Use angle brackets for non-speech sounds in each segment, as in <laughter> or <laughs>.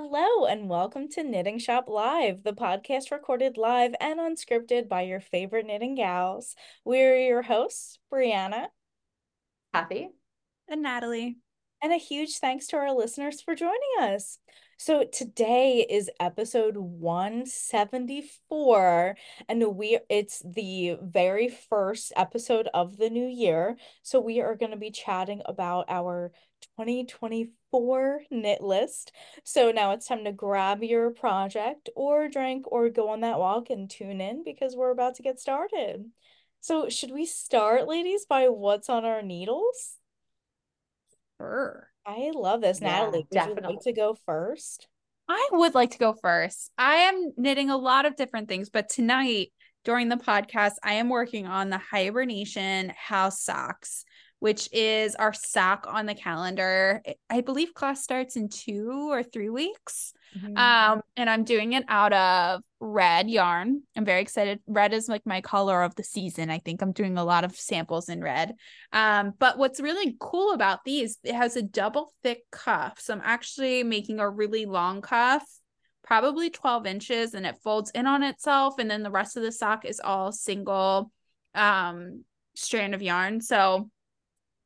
Hello, and welcome to Knitting Shop Live, the podcast recorded live and unscripted by your favorite knitting gals. We're your hosts, Brianna, Cathy, and Natalie. And a huge thanks to our listeners for joining us. So today is episode 174 and we it's the very first episode of the new year. So we are going to be chatting about our 2024 knit list. So now it's time to grab your project or drink or go on that walk and tune in because we're about to get started. So should we start ladies by what's on our needles? Sure. I love this. Yeah, Natalie, would definitely. you like to go first? I would like to go first. I am knitting a lot of different things, but tonight during the podcast, I am working on the hibernation house socks which is our sock on the calendar. I believe class starts in two or three weeks. Mm-hmm. Um, and I'm doing it out of red yarn. I'm very excited. Red is like my color of the season. I think I'm doing a lot of samples in red. Um, but what's really cool about these, it has a double thick cuff. So I'm actually making a really long cuff, probably 12 inches, and it folds in on itself. And then the rest of the sock is all single um strand of yarn. So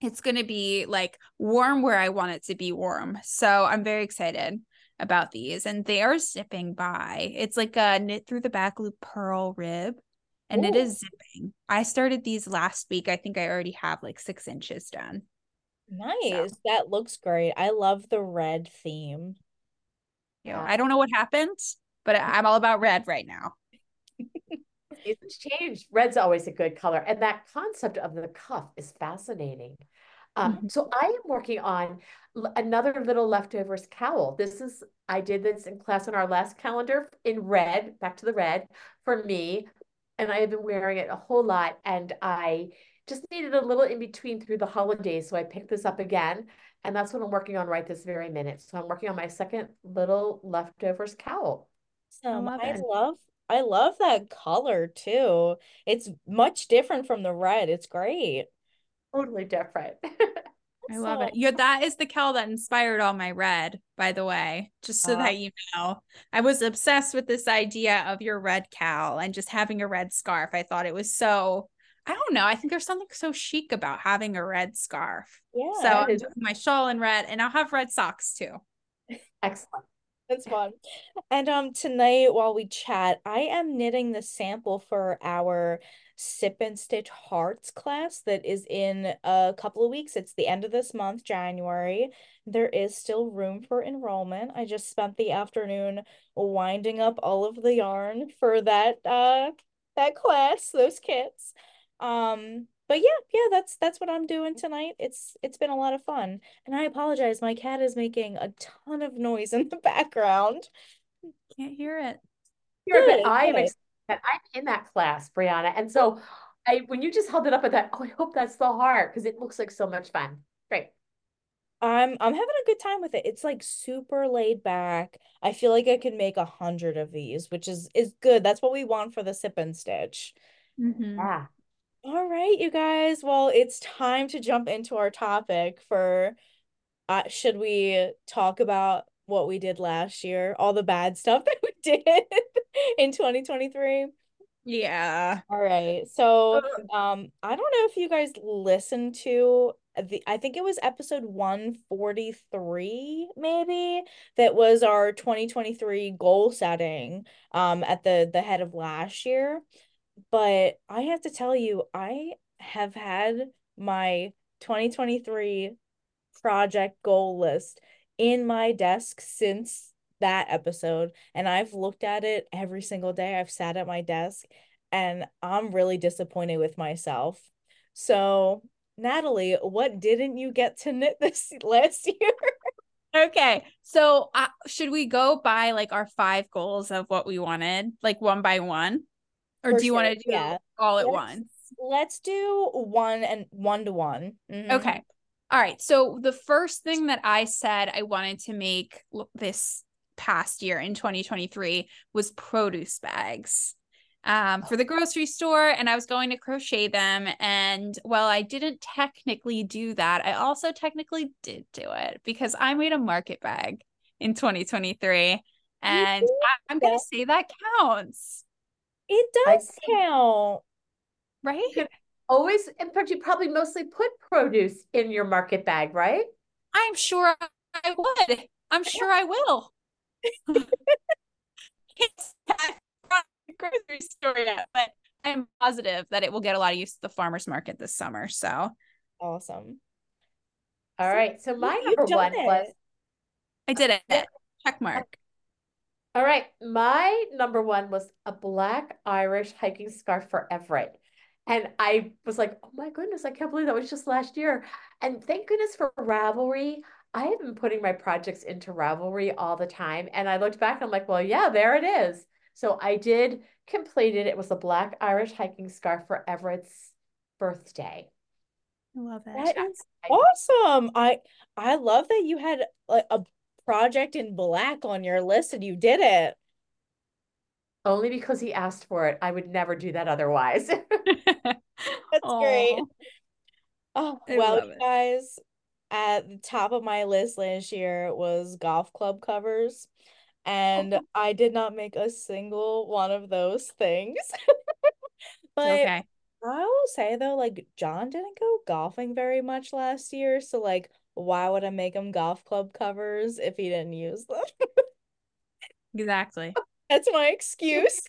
it's going to be like warm where I want it to be warm. So I'm very excited about these and they are zipping by. It's like a knit through the back loop purl rib and Ooh. it is zipping. I started these last week. I think I already have like six inches done. Nice. So. That looks great. I love the red theme. Yeah. I don't know what happened, but mm. I'm all about red right now. <laughs> it's changed. Red's always a good color. And that concept of the cuff is fascinating. Um, mm-hmm. So I am working on another little leftovers cowl. This is, I did this in class on our last calendar in red, back to the red for me. And I have been wearing it a whole lot. And I just needed a little in between through the holidays. So I picked this up again. And that's what I'm working on right this very minute. So I'm working on my second little leftovers cowl. So I love, I love I love that color too. It's much different from the red. It's great. Totally different. <laughs> I love it. Yeah, that is the cowl that inspired all my red, by the way, just so uh, that you know. I was obsessed with this idea of your red cowl and just having a red scarf. I thought it was so I don't know. I think there's something so chic about having a red scarf. Yeah. So I'm doing my shawl in red and I'll have red socks too. <laughs> Excellent. That's fun. And um tonight while we chat, I am knitting the sample for our Sip and Stitch Hearts class that is in a couple of weeks. It's the end of this month, January. There is still room for enrollment. I just spent the afternoon winding up all of the yarn for that uh that class, those kits. Um but yeah, yeah, that's that's what I'm doing tonight. It's it's been a lot of fun. And I apologize, my cat is making a ton of noise in the <laughs> background. Can't hear it. Good, good, I am excited. I'm in that class, Brianna. And so I when you just held it up, I thought, oh, I hope that's the heart because it looks like so much fun. Great. I'm I'm having a good time with it. It's like super laid back. I feel like I could make a hundred of these, which is is good. That's what we want for the sip and stitch. Mm-hmm. Yeah. All right, you guys. Well, it's time to jump into our topic for uh should we talk about what we did last year, all the bad stuff <laughs> that we did in 2023? Yeah. All right. So, um I don't know if you guys listened to the I think it was episode 143 maybe that was our 2023 goal setting um at the the head of last year but I have to tell you, I have had my 2023 project goal list in my desk since that episode. And I've looked at it every single day. I've sat at my desk and I'm really disappointed with myself. So, Natalie, what didn't you get to knit <laughs> this last year? okay so uh, should we go by like our five goals of what we wanted like one by one or do you sure. want to do yeah. all at let's, once? Let's do one and one to one. Mm-hmm. Okay. All right. So the first thing that I said I wanted to make this past year in 2023 was produce bags um, for the grocery store and I was going to crochet them. And while I didn't technically do that, I also technically did do it because I made a market bag in 2023. And I, am going to say that counts. It does count. Right? Always, in fact, you probably mostly put produce in your market bag, right? I'm sure I would. I'm sure I will. <laughs> it's grocery store yet, but I'm positive that it will get a lot of use at the farmers market this summer. So awesome. All right. So my number one it. was I did it. Check mark. All right. My number one was a black Irish hiking scarf for Everett. And I was like, oh my goodness, I can't believe that was just last year. And thank goodness for Ravelry. I have been putting my projects into Ravelry all the time. And I looked back and I'm like, well, yeah, there it is. So I did complete it. It was a black Irish hiking scarf for Everett's birthday. I love it. That is awesome. I I love that you had like a project in black on your list and you did it. Only because he asked for it. I would never do that otherwise. <laughs> That's Aww. great. Oh, I well, guys, at the top of my list last year was golf club covers. And oh. I did not make a single one of those things. <laughs> but okay. I will say though, like John didn't go golfing very much last year. So like why would I make him golf club covers if he didn't use them? <laughs> exactly. That's my excuse.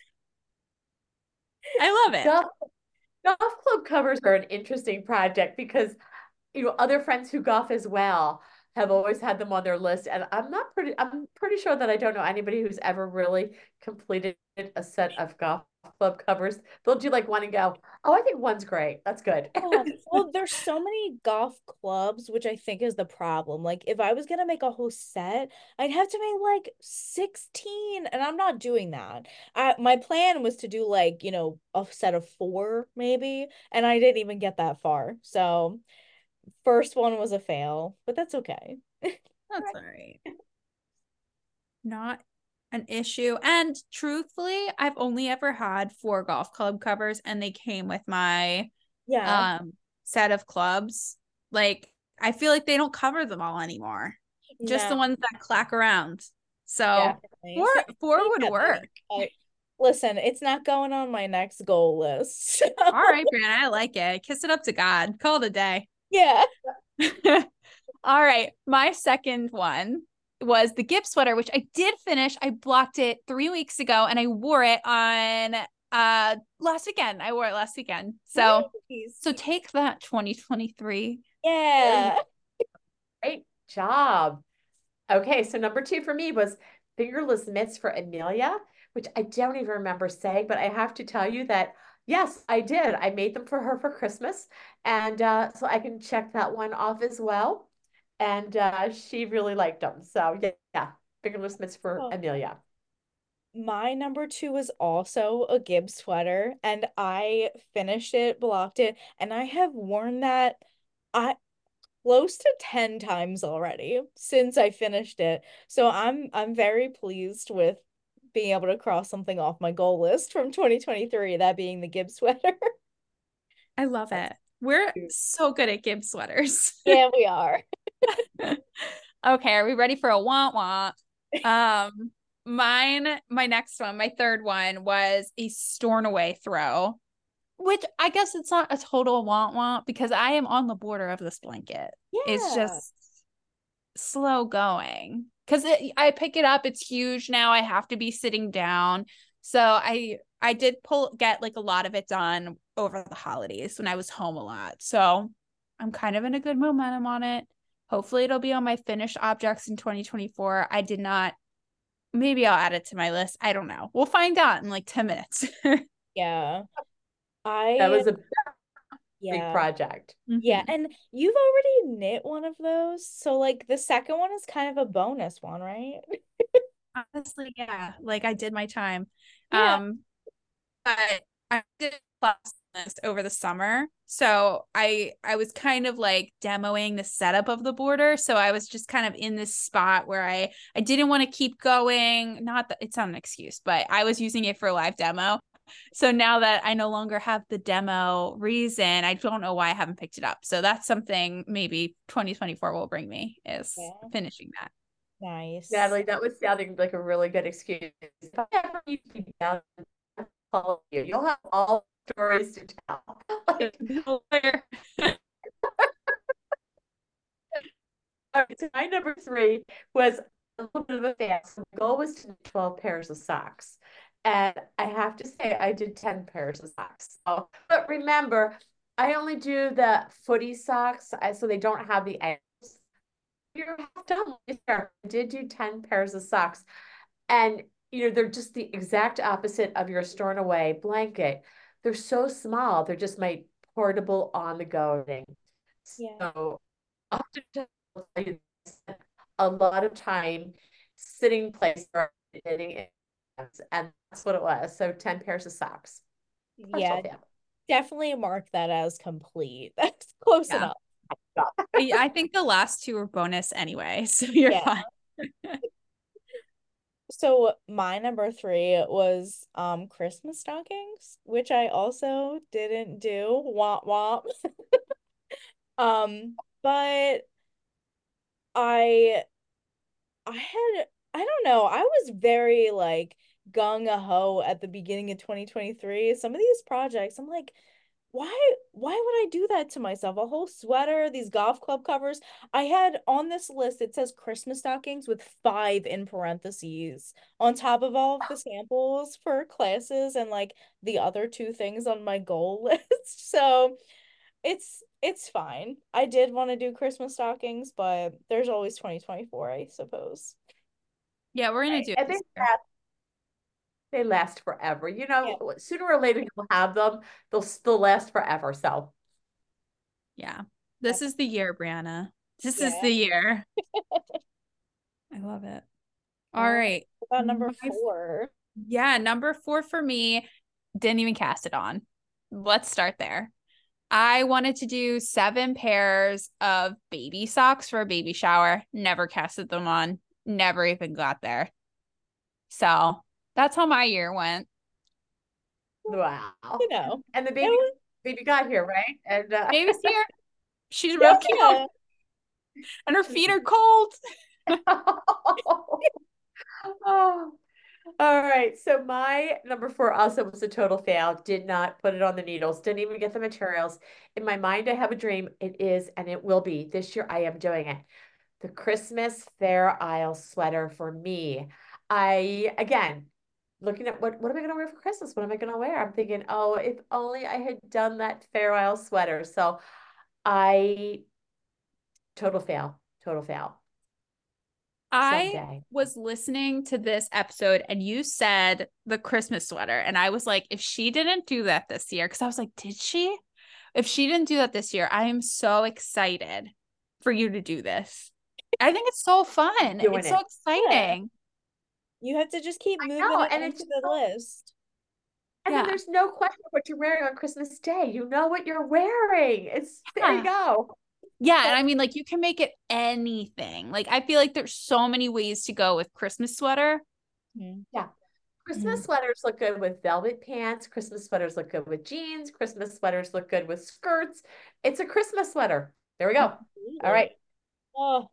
I love it. Golf, golf club covers are an interesting project because you know other friends who golf as well have always had them on their list and i'm not pretty i'm pretty sure that i don't know anybody who's ever really completed a set of golf club covers they'll do like one and go oh i think one's great that's good yeah. Oh, <laughs> well there's so many golf clubs which i think is the problem like if i was gonna make a whole set i'd have to make like 16 and i'm not doing that I, my plan was to do like you know a set of four maybe and i didn't even get that far so first one was a fail, but that's okay. <laughs> that's all right. Not an issue. And truthfully, I've only ever had four golf club covers and they came with my yeah um set of clubs. Like I feel like they don't cover them all anymore. Just the ones that clack around. So yeah, four four would work. listen, it's not going on my next goal list. <laughs> all right, Brandon, I like it. Kiss it up to God. Call it a day. Yeah. <laughs> All right. My second one was the Gibb sweater, which I did finish. I blocked it three weeks ago and I wore it on uh last weekend. I wore it last weekend. So nice. so take that 2023. Yeah. Great job. Okay, so number two for me was fingerless mitts for Amelia, which I don't even remember saying, but I have to tell you that Yes, I did. I made them for her for Christmas. And uh, so I can check that one off as well. And uh, she really liked them. So yeah, yeah. fingerless mitts for oh. Amelia. My number two was also a Gibbs sweater, and I finished it, blocked it, and I have worn that I close to 10 times already since I finished it. So I'm I'm very pleased with being able to cross something off my goal list from 2023, that being the Gibbs sweater. I love it. We're so good at Gibbs sweaters. yeah, we are. Okay, are we ready for a want want? Um, mine, my next one, my third one was a Stornoway throw, which I guess it's not a total want want because I am on the border of this blanket. Yeah. It's just slow going because I pick it up. It's huge now. I have to be sitting down. So I I did pull get like a lot of it done over the holidays when I was home a lot. So I'm kind of in a good momentum on it. Hopefully it'll be on my finished objects in 2024. I did not maybe I'll add it to my list. I don't know. We'll find out in like 10 minutes. <laughs> yeah. I That was a yeah. big project. Yeah, mm-hmm. and you've already knit one of those, so like the second one is kind of a bonus one, right? Honestly, yeah. Like I did my time. Yeah. Um but I did this over the summer. So I I was kind of like demoing the setup of the border. So I was just kind of in this spot where I I didn't want to keep going. Not that it's not an excuse, but I was using it for a live demo so now that I no longer have the demo reason, I don't know why I haven't picked it up. So that's something maybe 2024 will bring me is yeah. finishing that. Nice. Natalie, that was sounding like a really good excuse. If I ever need to be down, I'll call you. You'll have all stories to tell. <laughs> Like, <laughs> all right, so my number three was a little bit of a fast. The goal was to do 12 pairs of socks. And I have to say, I did 10 pairs of socks. So, but remember, I only do the footy socks, so they don't have the ankles. You're half done. I did do 10 pairs of socks. And, you know, they're just the exact opposite of your Stornoway blanket. They're so small, they're just my portable on the go thing. Yeah. So, often a lot of time sitting place for knitting and that's what it was. So 10 pairs of socks. Yeah, definitely mark that as complete. <laughs> That's close Yeah. enough. I think the last two were bonus anyway, <laughs> so you're Yeah. fine. <laughs> So my number three was um Christmas stockings, which I also didn't do. Womp womp. <laughs> Um, but I I had I don't know, I was very like gung ho at the beginning of 2023. Some of these projects, I'm like, why why would I do that to myself? A whole sweater, these golf club covers. I had on this list, it says Christmas stockings with five in parentheses on top of all of the samples for classes and like the other two things on my goal <laughs> list. So it's it's fine. I did want to do Christmas stockings, but there's always 2024, I suppose. Yeah, we're gonna Right. do it And they this year. last, they last forever. You know, Yeah. sooner or later you'll have them. They'll still last forever. So Yeah. This is the year, Brianna. This is the year. <laughs> I love it. All Well, right. What about number My- four? Yeah, number four for me, didn't even cast it on. Let's start there. I wanted to do seven pairs of baby socks for a baby shower. Never casted them on. Never even got there. So that's how my year went. wow. You know, And the baby was- baby got here, right? And uh, Baby's here. She's real cute. yeah. And her feet are cold. oh. <laughs> <laughs> All right. So my number four also was a total fail. Did not put it on the needles. Didn't even get the materials. In my mind, I have a dream. It is, and it will be. This year, I am doing it. The Christmas Fair Isle sweater for me. I again looking at what what am I gonna wear for Christmas? What am I gonna wear? I'm thinking, oh, if only I had done that Fair Isle sweater. So I total fail. Total fail. I Someday. was listening to this episode and you said the Christmas sweater. And I was like, if she didn't do that this year, because I was like, did she? If she didn't do that this year, I am so excited for you to do this. I think it's so fun. Doing it's so it. exciting. You have to just keep moving know, it and into it's the so- list. And Yeah. then there's no question what you're wearing on Christmas Day. You know what you're wearing. It's there you go. Yeah. And I mean, like, you can make it anything. Like, I feel like there's so many ways to go with Christmas sweater. Yeah, Christmas Mm-hmm. sweaters look good with velvet pants. Christmas sweaters look good with jeans. Christmas sweaters look good with skirts. It's a Christmas sweater. There we go. All Absolutely. right. Oh,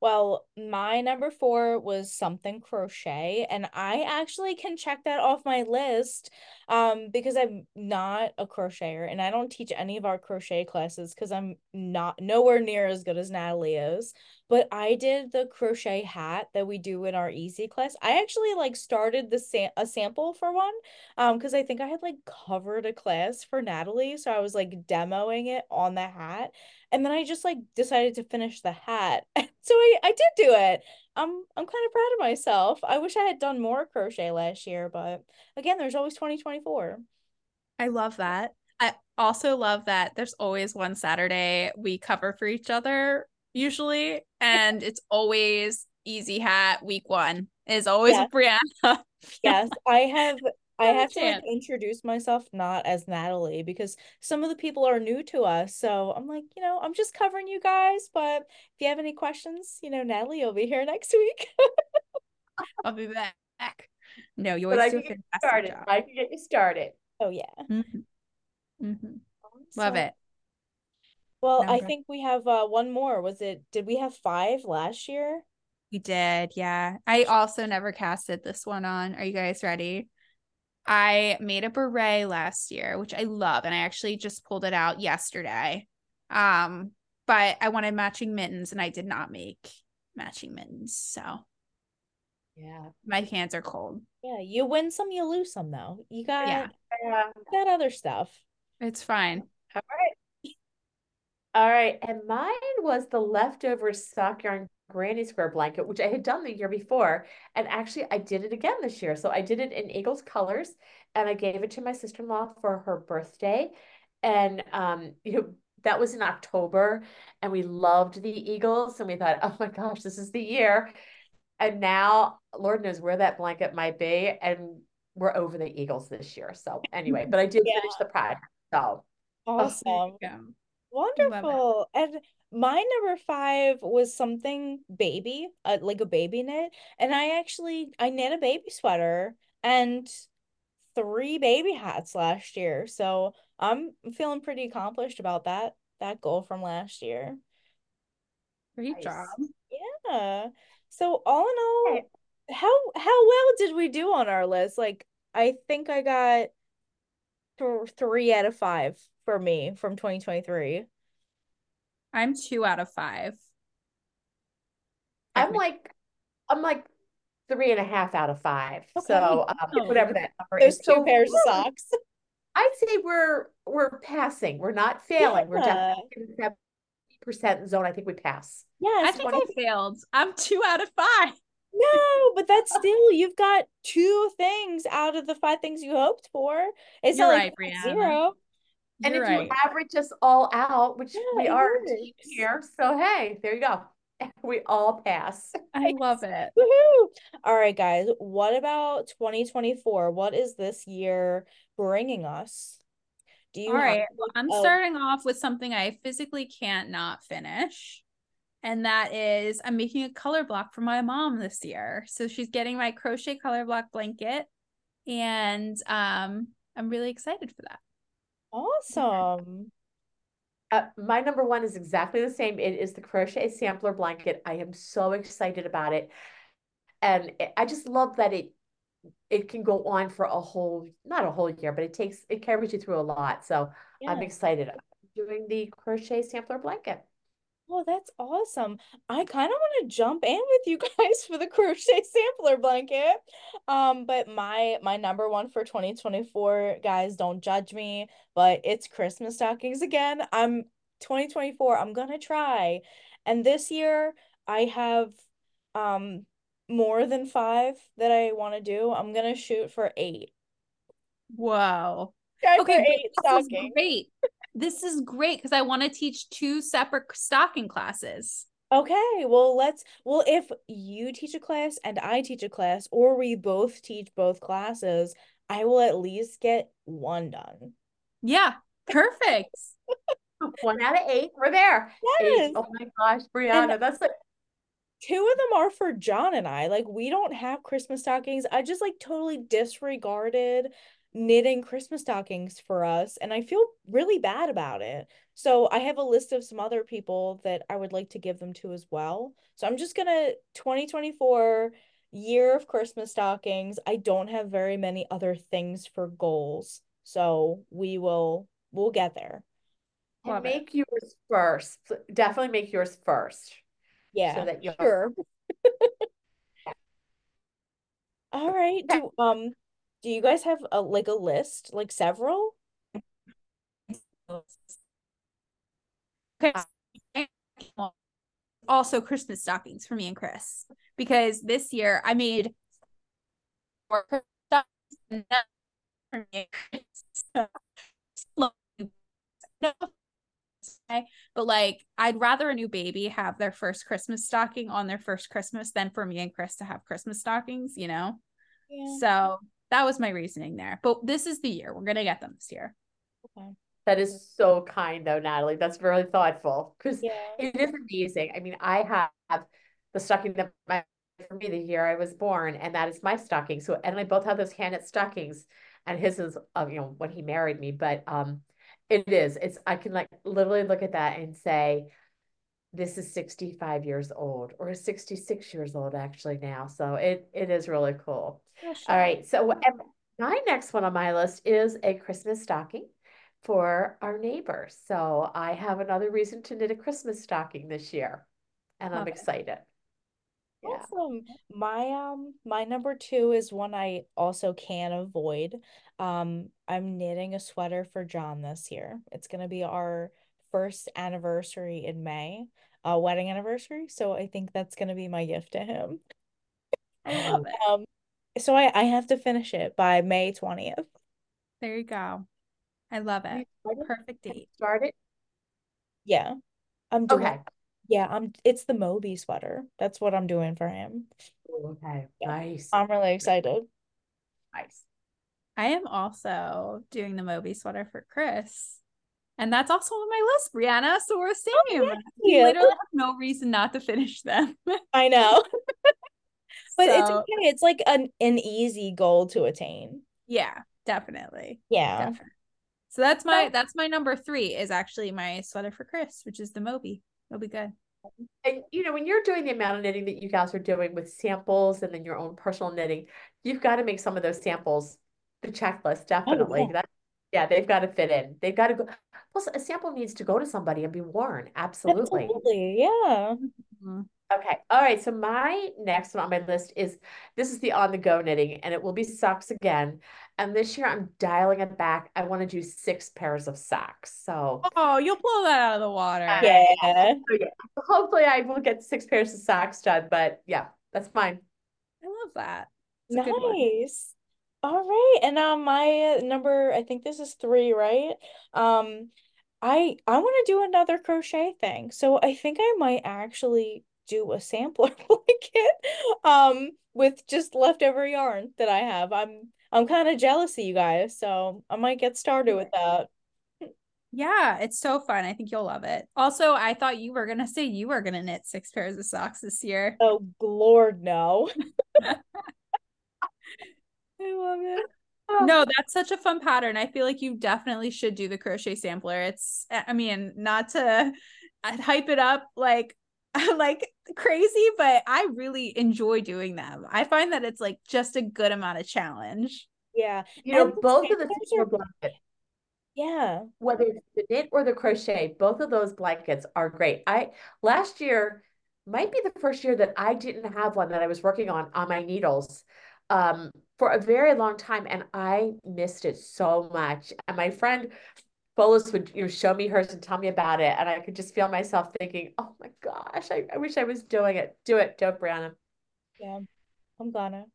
well, my number four was something crochet, and I actually can check that off my list um, because I'm not a crocheter and I don't teach any of our crochet classes because I'm not nowhere near as good as Natalie is. But I did the crochet hat that we do in our easy class. I actually like started the sam a sample for one um because I think I had like covered a class for Natalie, so I was like demoing it on the hat. And then I just like decided to finish the hat. <laughs> So I, I did do it. I'm I'm kind of proud of myself. I wish I had done more crochet last year, but again, there's always 2024. I love that. I also love that there's always one Saturday we cover for each other, usually, and it's always easy hat week one is always Yeah. Brianna. <laughs> Yes, I have I have to like introduce myself not as Natalie because some of the people are new to us. So I'm like, you know, I'm just covering you guys, but if you have any questions, you know, Natalie will be here next week. <laughs> I'll be back. No, you But always I do can get started. job. I can get you started. Oh yeah. Mhm. Mhm. Love it. Well, I think we have uh one more. Was it did we have five last year? We did, yeah. I also never casted this one on. Are you guys ready? I made a beret last year, which I love, and I actually just pulled it out yesterday. Um, but I wanted matching mittens and I did not make matching mittens. So yeah, my hands are cold. Yeah, you win some, you lose some though. You got yeah. that other stuff. It's fine. All right. All right. And mine was the leftover sock yarn granny square blanket, which I had done the year before. And actually, I did it again this year. So I did it in Eagles colors and I gave it to my sister in law for her birthday. And, um, you know, that was in October and we loved the Eagles and we thought, oh my gosh, this is the year. And now, Lord knows where that blanket might be. And we're over the Eagles this year. So, anyway, <laughs> but I did yeah. finish the project. So, awesome. Oh, Wonderful. And my number five was something baby, uh, like a baby knit. And I actually I knit a baby sweater and three baby hats last year. So I'm feeling pretty accomplished about that that goal from last year. Great nice. job. Yeah. So all in all, how how well did we do on our list? Like I think I got th- three out of five for me from 2023. I'm two out of five. I'm like, I'm like three and a half out of five. Okay. So um, oh. whatever that number There's is. two pairs of socks. I'd say we're we're passing. We're not failing. Yeah. We're definitely in the seventy percent zone. I think we pass. Yeah, I think 20. I failed. I'm two out of five. No, but that's still you've got two things out of the five things you hoped for. It's You're not right, like Brianna. zero. And if right. you average us all out, which yeah, we are here, so hey, there you go. <laughs> We all pass. I love it. <laughs> Woohoo! All right, guys. What about 2024? What is this year bringing us? Do you? All right. Well, I'm a- starting off with something I physically can't not finish and that is I'm making a color block for my mom this year. So she's getting my crochet color block blanket, and um, I'm really excited for that. Awesome. Uh, my number one is exactly the same. It is the crochet sampler blanket. I am so excited about it, and I just love that it it can go on for a whole not a whole year, but it takes it carries you through a lot. So yeah. I'm excited. I'm doing the crochet sampler blanket. Oh, that's awesome. I kind of want to jump in with you <laughs> guys for the crochet sampler blanket. Um, but my my number one for 2024, guys, don't judge me, but it's Christmas stockings again. I'm 2024, I'm gonna try. And this year I have um more than five that I want to do. I'm gonna shoot for eight. Wow. okay, eight stockings. Great this is great because I want to teach two separate stocking classes. Okay, well, let's. Well, if you teach a class and I teach a class, or we both teach both classes, I will at least get one done. Yeah, perfect. <laughs> one out of eight. We're there. Yes. Eight. Oh my gosh, Brianna, and that's like two of them are for John and I. Like, we don't have Christmas stockings. I just like totally disregarded knitting Christmas stockings for us, and I feel really bad about it. So I have a list of some other people that I would like to give them to as well. So I'm just gonna 2024 year of Christmas stockings. I don't have very many other things for goals. So we will we'll get there. And make it. yours first. Definitely make yours first. Yeah. So that you sure. <laughs> All right. Do um do you guys have a like a list, like several? Okay. Also, Christmas stockings for me and Chris because this year I made more stockings for me but like I'd rather a new baby have their first Christmas stocking on their first Christmas than for me and Chris to have Christmas stockings, you know? Yeah. So that was my reasoning there. But this is the year. We're gonna get them this year. Okay. That is so kind though, Natalie. That's really thoughtful. Because yeah. it is amazing. I mean, I have the stocking that my for me the year I was born, and that is my stocking. So and I both have those hand knit stockings. And his is uh, you know, when he married me. But um it is. It's I can like literally look at that and say, this is 65 years old or 66 years old actually now. So it it is really cool. All right. So my next one on my list is a Christmas stocking for our neighbor. So I have another reason to knit a Christmas stocking this year, and I'm excited. Yeah. Awesome. My um my number two is one I also can't avoid. Um, I'm knitting a sweater for John this year. It's gonna be our first anniversary in May, a wedding anniversary. So I think that's gonna be my gift to him. <laughs> um, so I I have to finish it by May 20th. There you go. I love it. Perfect date. Started. Yeah, I'm doing. Okay. Yeah, I'm. It's the Moby sweater. That's what I'm doing for him. Okay. Yeah. Nice. I'm really excited. Nice. I am also doing the Moby sweater for Chris. And that's also on my list, Brianna. So we're oh, same. Oh, yeah. literally have no reason not to finish them. <laughs> I know. But so, it's okay. It's like an, an easy goal to attain. Yeah, definitely. Yeah. Definitely. So that's my that's my number three is actually my sweater for Chris, which is the Moby. It'll be good. And you know, when you're doing the amount of knitting that you guys are doing with samples and then your own personal knitting, you've got to make some of those samples the checklist, definitely. Oh, yeah. That, yeah, they've got to fit in. They've got to go. Plus, a sample needs to go to somebody and be worn. Absolutely. Absolutely. Yeah. Mm-hmm. Okay. All right. So my next one on my list is this is the on the go knitting, and it will be socks again. And this year I'm dialing it back. I want to do six pairs of socks. So oh, you'll pull that out of the water. Uh, yeah. Yeah. <laughs> Hopefully I will get six pairs of socks done. But yeah, that's fine. I love that. It's nice. All right. And um my number, I think this is three, right? Um I I want to do another crochet thing. So I think I might actually do a sampler <laughs> blanket um with just leftover yarn that I have. I'm I'm kind of jealous of you guys, so I might get started with that. Yeah, it's so fun. I think you'll love it. Also, I thought you were gonna say you were gonna knit six pairs of socks this year. Oh Lord, no. <laughs> I love it. <sighs> No, that's such a fun pattern. I feel like you definitely should do the crochet sampler. It's I mean, not to <laughs> hype it up like <laughs> like crazy, but I really enjoy doing them. I find that it's like just a good amount of challenge. Yeah. You know, both of the <laughs> are blankets. Yeah. Whether it's the knit or the crochet, both of those blankets are great. I last year might be the first year that I didn't have one that I was working on on my needles um, for a very long time, and I missed it so much. And my friend Bolas would you know show me hers and tell me about it, and I could just feel myself thinking, "Oh my gosh, I, I wish I was doing it. Do it, do it, Brianna." Yeah, I'm gonna. <laughs>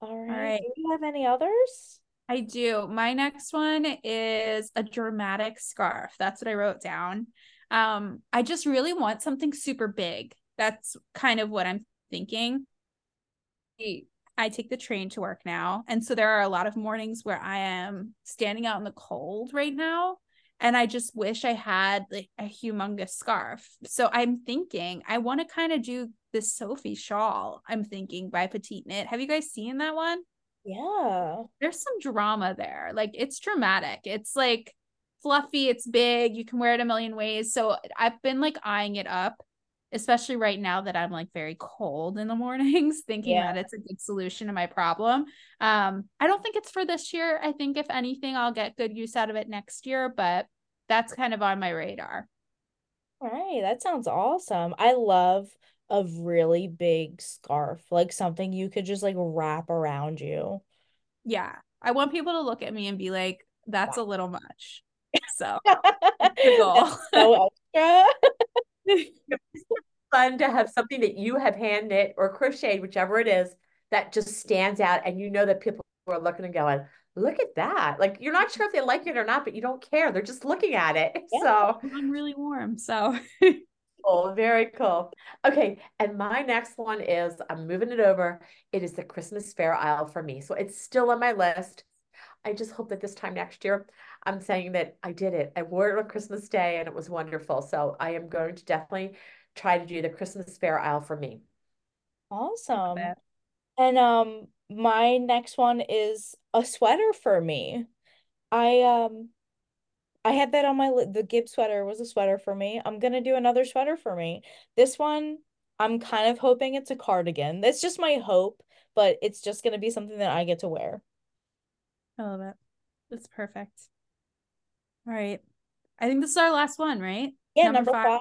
All right. All right. Do you have any others? I do. My next one is a dramatic scarf. That's what I wrote down. Um, I just really want something super big. That's kind of what I'm thinking. I take the train to work now. And so there are a lot of mornings where I am standing out in the cold right now. And I just wish I had like a humongous scarf. So I'm thinking I want to kind of do this Sophie shawl, I'm thinking by Petite Knit. Have you guys seen that one? Yeah. There's some drama there. Like it's dramatic. It's like fluffy, it's big, you can wear it a million ways. So I've been like eyeing it up especially right now that I'm like very cold in the <laughs> mornings, thinking yeah. that it's a good solution to my problem. Um, I don't think it's for this year. I think if anything, I'll get good use out of it next year, but that's kind of on my radar. All right, that sounds awesome. I love a really big scarf, like something you could just like wrap around you. Yeah. I want people to look at me and be like, that's wow. a little much. So, <laughs> so <laughs> extra. Fun to have something that you have hand knit or crocheted, whichever it is, that just stands out and you know that people are looking and going, look at that. Like you're not sure if they like it or not, but you don't care. They're just looking at it. <laughs> Yeah, so I'm really warm. So cool. Very cool. Okay. And my next one is I'm moving it over. It is the Christmas Fair Isle for me. So it's still on my list. I just hope that this time next year, I'm saying that I did it. I wore it on Christmas Day and it was wonderful. So I am going to definitely try to do the Christmas Fair Isle for me. Awesome. And um my next one is a sweater for me. I um I had that on my li- the Gibb sweater was a sweater for me. I'm gonna do another sweater for me. This one, I'm kind of hoping it's a cardigan. That's just my hope, but it's just gonna be something that I get to wear. I love it. That's perfect. All right. I think this is our last one, right? Yeah, number, five.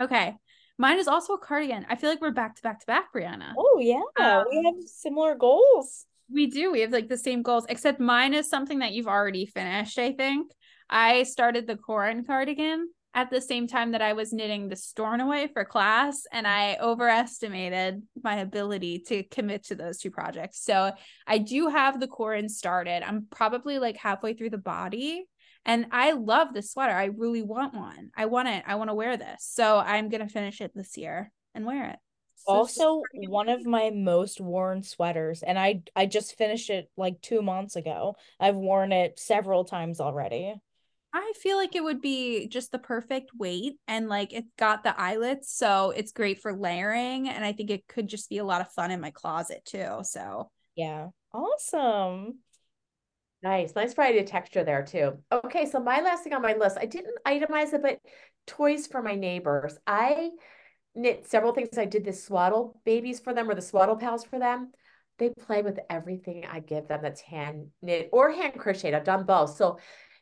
Okay. Mine is also a cardigan. I feel like we're back to back to back, Brianna. Oh yeah, we Um, have similar goals. We do. We have like the same goals, except mine is something that you've already finished, I think. I started the Corin cardigan at the same time that I was knitting the Stornoway for class, and I overestimated my ability to commit to those two projects. So I do have the Corin started. I'm probably like halfway through the body. And I love this sweater. I really want one. I want it. I want to wear this. So I'm gonna finish it this year and wear it. So Also, one of my most worn sweaters, and I I just finished it like two months ago. I've worn it several times already. I feel like it would be just the perfect weight and like it's got the eyelets, so it's great for layering. And I think it could just be a lot of fun in my closet too. So Yeah, awesome. Nice, nice variety of texture there too. Okay, so my last thing on my list, I didn't itemize it, but toys for my neighbors. I knit several things. I did the swaddle babies for them or the swaddle pals for them. They play with everything I give them that's hand knit or hand crocheted. I've done both. So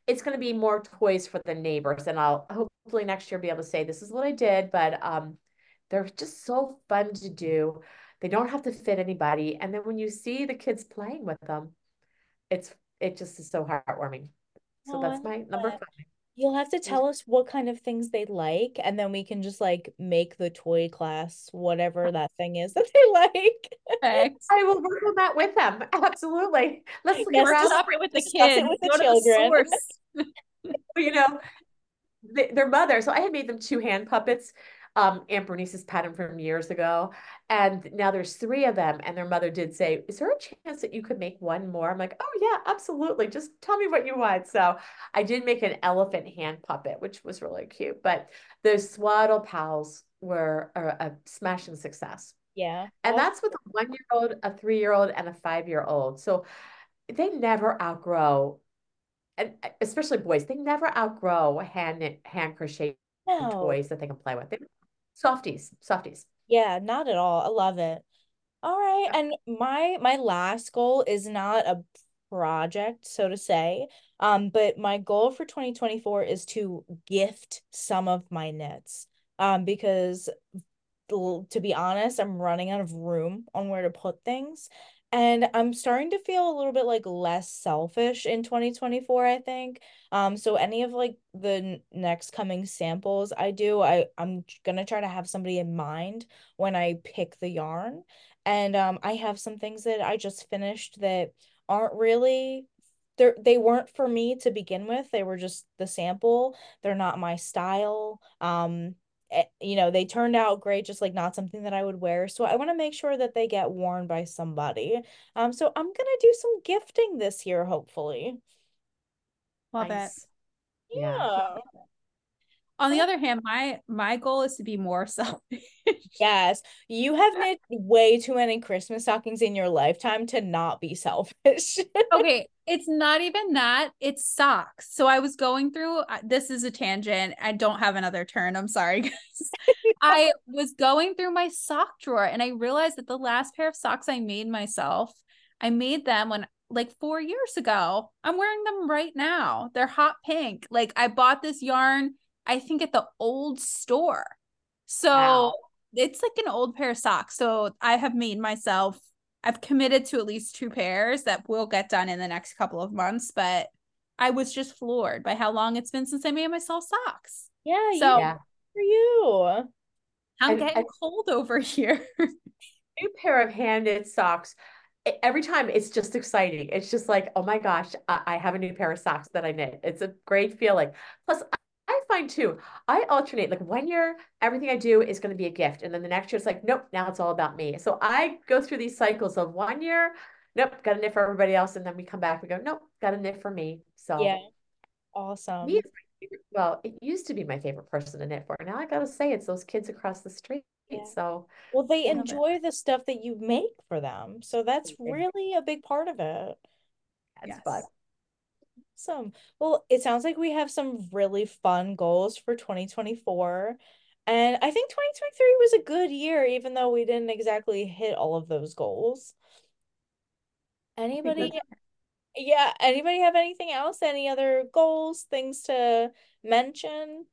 it's going to be more toys for the neighbors. And I'll hopefully next year be able to say, this is what I did. But um, they're just so fun to do. They don't have to fit anybody. And then when you see the kids playing with them, it's it just is so heartwarming. So Oh, that's my number that. five. You'll have to tell us what kind of things they like, and then we can just like make the toy class whatever that thing is <laughs> that they like. perfect. I will work on that with them. <laughs> Absolutely. Let's look Yes, around. just- Stop with the discuss it kids. with the children. source. <laughs> you know, th- their mother. So I had made them two hand puppets. Um, Aunt Bernice's pattern from years ago. And now there's three of them. And their mother did say, Is there a chance that you could make one more? I'm like, Oh, yeah, absolutely. Just tell me what you want. So I did make an elephant hand puppet, which was really cute. But those swaddle pals were a, a smashing success. Yeah. And that's with a one year old, a three year old, and a five year old. So they never outgrow, and especially boys, they never outgrow hand hand crochet no. toys that they can play with. They, softies, softies. Yeah, not at all. I love it. All right, and my my last goal is not a project, so to say. Um, but my goal for 2024 is to gift some of my knits. Um, because to be honest, I'm running out of room on where to put things. And I'm starting to feel a little bit like less selfish in 2024, I think. Um, so any of like the next coming samples I do, I I'm gonna try to have somebody in mind when I pick the yarn. And um, I have some things that I just finished that aren't really they're they weren't for me to begin with. They were just the sample. They're not my style. Um, you know, they turned out great, just like not something that I would wear. So I want to make sure that they get worn by somebody. Um, so I'm gonna do some gifting this year, hopefully. Love it. Yeah. Yeah. On the other hand, my my goal is to be more <laughs> selfish. Yes, you have knit way too many Christmas stockings in your lifetime to not be selfish. <laughs> okay, it's not even that, it's socks. So I was going through this is a tangent. I don't have another turn. I'm sorry, <laughs> guys. I was going through my sock drawer and I realized that the last pair of socks I made myself, I made them when like 4 years ago. I'm wearing them right now. They're hot pink. Like I bought this yarn I think at the old store. So Wow. it's like an old pair of socks. So I have made myself I've committed to at least two pairs that will get done in the next couple of months, but I was just floored by how long it's been since I made myself socks. Yeah, So- Yeah. for you. I'm And- getting and- cold over <laughs> here. New pair of hand knit socks. Every time it's just exciting. It's just like, oh my gosh, I, I have a new pair of socks that I knit. It's a great feeling. Plus, I, I find too, I alternate. Like one year, everything I do is going to be a gift. And then the next year, it's like, nope, now it's all about me. So I go through these cycles of one year, nope, got a knit for everybody else. And then we come back, we go, nope, got a knit for me. So Yeah. Awesome. me is well, it used to be my favorite person to knit for. Now I got to say, it's those kids across the street. Yeah. So Well, they Love it. enjoy the stuff that you make for them. So that's really a big part of it. that's Yes. fun. Awesome. Well, it sounds like we have some really fun goals for 2024. And I think 2023 was a good year, even though we didn't exactly hit all of those goals. Anybody? Yeah, anybody have anything else? Any other goals, things to mention?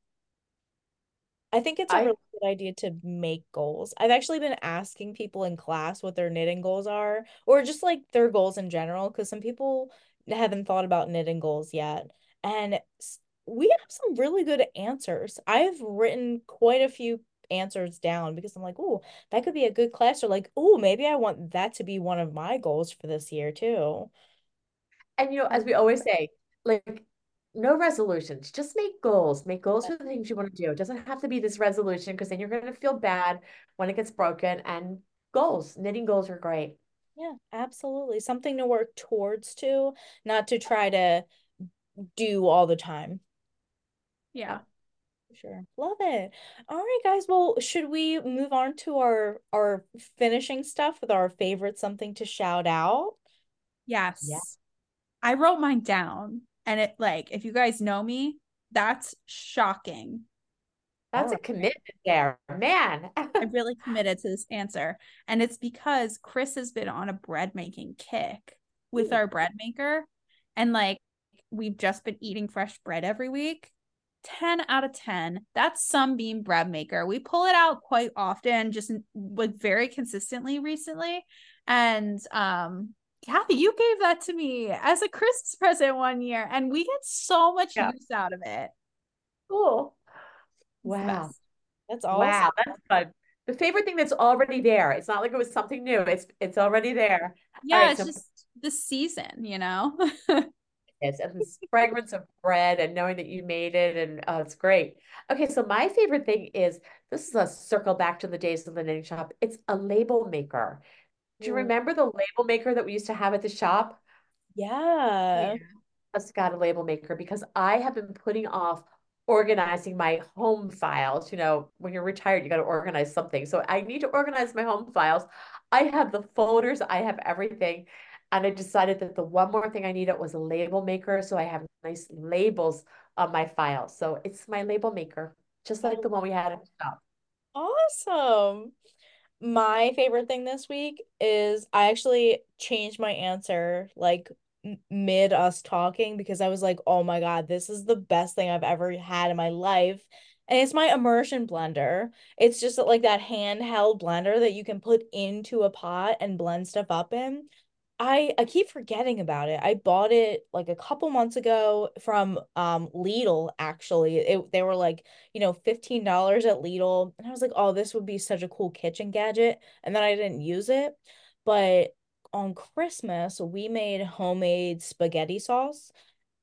I think it's a I- really good idea to make goals. I've actually been asking people in class what their knitting goals are, or just like their goals in general, because some people haven't thought about knitting goals yet. And we have some really good answers. I've written quite a few answers down because I'm like, oh, that could be a good class, or like, oh, maybe I want that to be one of my goals for this year too. And you know, as we um, always say, like no resolutions, just make goals. Make goals for the things you want to do. It doesn't have to be this resolution because then you're going to feel bad when it gets broken. And goals, knitting goals are great. Yeah, absolutely. Something to work towards to, not to try to do all the time. Yeah. Sure. Love it. All right, guys. Well, should we move on to our our finishing stuff with our favorite something to shout out? Yes. Yeah. I wrote mine down and it like if you guys know me, that's shocking. That's a commitment there, man. <laughs> I'm really committed to this answer. And it's because Chris has been on a bread making kick with Ooh. our bread maker. And like we've just been eating fresh bread every week. 10 out of 10. That's Sunbeam bread maker. We pull it out quite often, just like very consistently recently. And um Cathy, you gave that to me as a Christmas present one year, and we get so much Yeah. use out of it. Cool. Wow. That's awesome. Wow, that's fun. The favorite thing that's already there. It's not like it was something new. It's it's already there. Yeah, right, it's so- just the season, you know? <laughs> It's and this fragrance of bread and knowing that you made it and oh, it's great. Okay, so my favorite thing is this is a circle back to the days of the knitting shop. It's a label maker. Do you remember the label maker that we used to have at the shop? Yeah. Just got a label maker because I have been putting off organizing my home files. You know, when you're retired, you got to organize something. So I need to organize my home files. I have the folders, I have everything. And I decided that the one more thing I needed was a label maker. So I have nice labels on my files. So it's my label maker, just like the one we had at the shop. Awesome. My favorite thing this week is I actually changed my answer like mid us talking because I was like, oh my God, this is the best thing I've ever had in my life. And it's my immersion blender. It's just like that handheld blender that you can put into a pot and blend stuff up in. I I keep forgetting about it. I bought it like a couple months ago from um Lidl actually. It they were like, you know, $15 at Lidl. And I was like, "Oh, this would be such a cool kitchen gadget." And then I didn't use it. But on Christmas, we made homemade spaghetti sauce.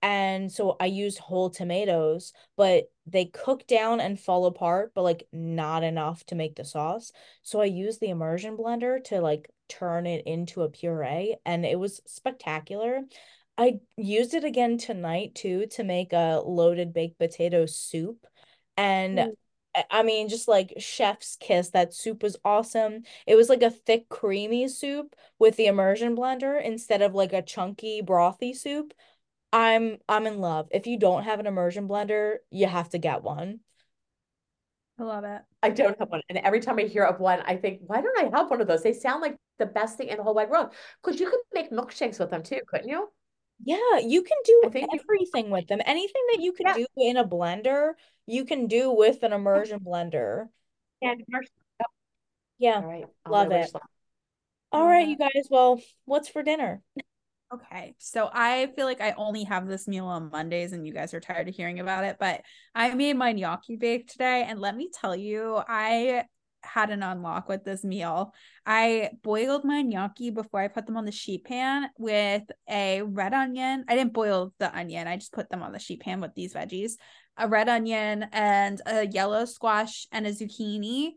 And so I used whole tomatoes, but they cook down and fall apart, but like not enough to make the sauce. So I used the immersion blender to like turn it into a puree, and it was spectacular. I used it again tonight too to make a loaded baked potato soup. And. I I mean, just like chef's kiss, that soup was awesome. It was like a thick, creamy soup with the immersion blender instead of like a chunky, brothy soup. I'm I'm in love. If you don't have an immersion blender, you have to get one. I love it. I don't have one. And every time I hear of one, I think, why don't I have one of those? They sound like the best thing in the whole wide world. Because you could make milkshakes with them too, couldn't you? Yeah, you can do I think everything with them. Anything that you can Yeah. do in a blender, you can do with an immersion blender. And Yeah. all right, love it. wish list. All love right, it. you uh, guys. Well, what's for dinner? Okay, so I feel like I only have this meal on Mondays, and you guys are tired of hearing about it. But I made my gnocchi bake today, and let me tell you, I had an unlock with this meal. I boiled my gnocchi before I put them on the sheet pan with a red onion. I didn't boil the onion; I just put them on the sheet pan with these veggies, a red onion and a yellow squash and a zucchini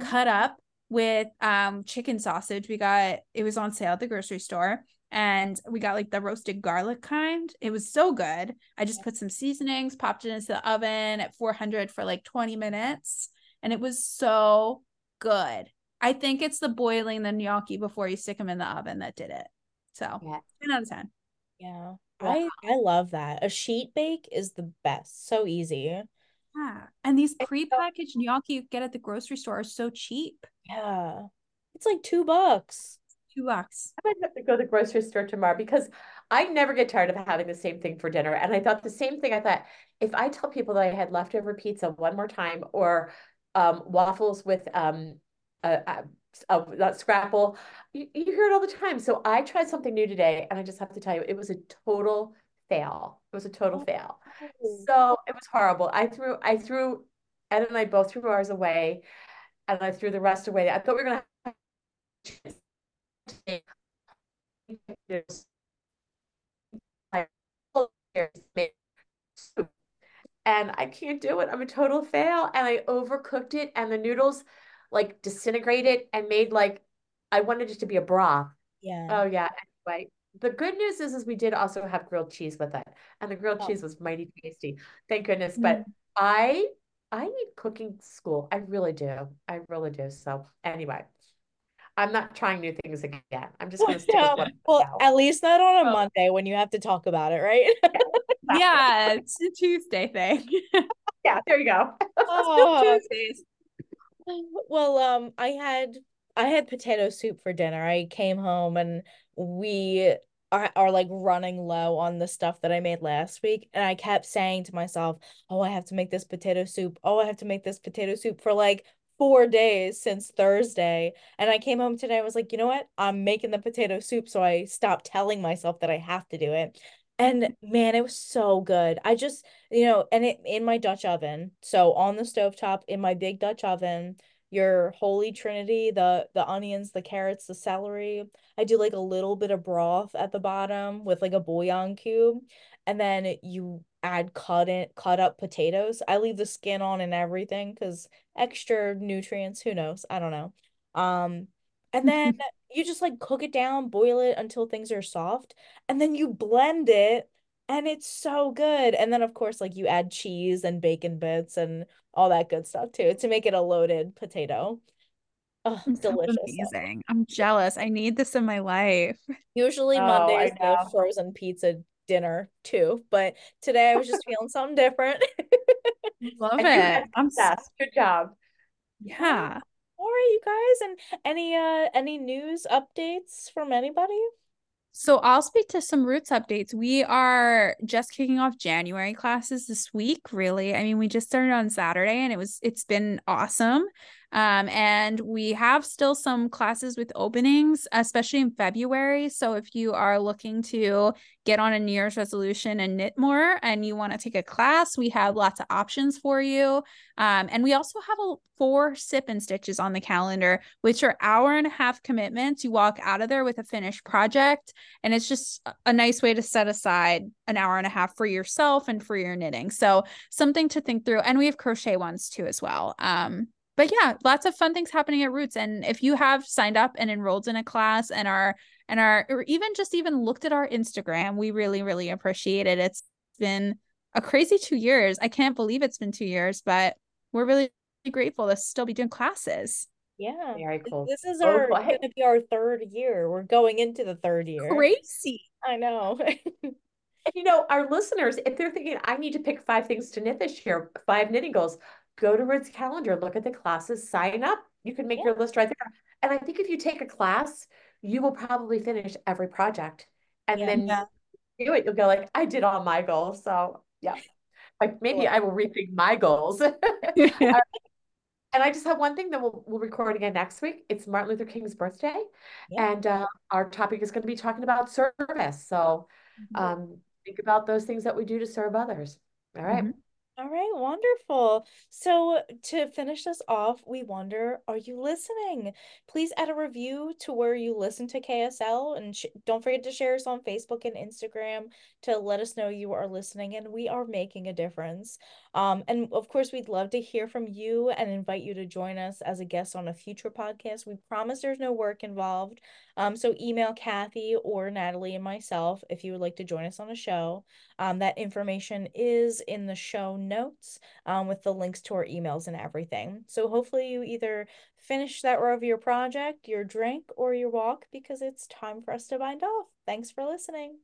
cut up with um chicken sausage. We got it was on sale at the grocery store and we got like the roasted garlic kind. It was so good. I just put some seasonings, popped it into the oven at 400 for like 20 minutes, and it was so good. I think it's the boiling the gnocchi before you stick them in the oven that did it. So Yeah. 10 out of 10. Yeah. I I love that. A sheet bake is the best. So easy. Yeah. And these prepackaged gnocchi you get at the grocery store are so cheap. Yeah. It's like two bucks. Two bucks. I might have to go to the grocery store tomorrow because I never get tired of having the same thing for dinner. And I thought the same thing. I thought if I tell people that I had leftover pizza one more time or um, waffles with um, a, a, a scrapple, you, you hear it all the time. So I tried something new today, and I just have to tell you, it was a total fail. It was a total oh. fail. So it was horrible. I threw, I threw, Ed and I both threw ours away, and I threw the rest away. I thought we were gonna. And I can't do it. I'm a total fail. And I overcooked it, and the noodles like disintegrated and made like I wanted it to be a broth. Yeah. Oh yeah. Anyway, the good news is, is we did also have grilled cheese with it, and the grilled oh. cheese was mighty tasty. Thank goodness. Mm-hmm. But I I need cooking school. I really do. I really do. So anyway, I'm not trying new things again. I'm just <laughs> going to stick with what Well, at least not on a Monday when you have to talk about it, right? Yeah, yeah it's a Tuesday thing. <laughs> yeah, there you go. <laughs> Oh. Tuesdays. Well, um, I had I had potato soup for dinner. I came home and we are, are like running low on the stuff that I made last week. And I kept saying to myself, Oh, I have to make this potato soup. Oh, I have to make this potato soup for like four days since Thursday. And I came home today. I was like, you know what? I'm making the potato soup. So I stopped telling myself that I have to do it. And man, it was so good. I just, you know, and it in my Dutch oven. So on the stove top in my big Dutch oven, your holy trinity the the onions the carrots the celery. I do like a little bit of broth at the bottom with like a bouillon cube. And then you add cut in cut up potatoes. I leave the skin on and everything because extra nutrients who knows? I don't know. Um and then you just like cook it down boil it until things are soft and then you blend it and it's so good. And then of course like you add cheese and bacon bits and all that good stuff too to make it a loaded potato. Oh delicious amazing. I'm jealous. I need this in my life. Usually oh, mondays the frozen pizza dinner too but today i was just feeling something different. <laughs> Love <laughs> it. i'm obsessed good job. Yeah all right you guys and any uh any news updates from anybody so I'll speak to some roots updates. We are just kicking off January classes this week, really. I mean, we just started on Saturday and it was it's been awesome. Um, and we have still some classes with openings, especially in February. So if you are looking to get on a New Year's resolution and knit more and you want to take a class, we have lots of options for you. Um, and we also have a four sip and stitches on the calendar, which are hour and a half commitments. You walk out of there with a finished project, and it's just a nice way to set aside an hour and a half for yourself and for your knitting. So something to think through. And we have crochet ones too as well. Um, but yeah, lots of fun things happening at Roots. And if you have signed up and enrolled in a class and are and are or even just even looked at our Instagram, we really, really appreciate it. It's been a crazy two years. I can't believe it's been two years, but we're really grateful to still be doing classes. Yeah. Very cool. This is our oh, gonna be our third year. We're going into the third year. Crazy. I know. <laughs> and you know, our listeners, if they're thinking, I need to pick five things to knit this year, five knitting goals, go to Roots calendar, look at the classes, sign up. You can make yeah. your list right there. And I think if you take a class, you will probably finish every project. And yeah. then yeah. do it, you'll go like, I did all my goals. So yeah. Like maybe I will rethink my goals. <laughs> <laughs> And I just have one thing that we'll we'll record again next week. It's Martin Luther King's birthday, yeah. and uh, our topic is going to be talking about service. So, mm-hmm. um, think about those things that we do to serve others. All right. mm-hmm. All right, wonderful. So to finish this off, we wonder, are you listening? Please add a review to where you listen to KSL and sh- don't forget to share us on Facebook and Instagram to let us know you are listening and we are making a difference. Um, and of course, we'd love to hear from you and invite you to join us as a guest on a future podcast. We promise there's no work involved. Um, so email Cathy or Natalie and myself if you would like to join us on a show. Um, that information is in the show notes um, with the links to our emails and everything. So hopefully you either finish that row of your project, your drink, or your walk because it's time for us to bind off. Thanks for listening.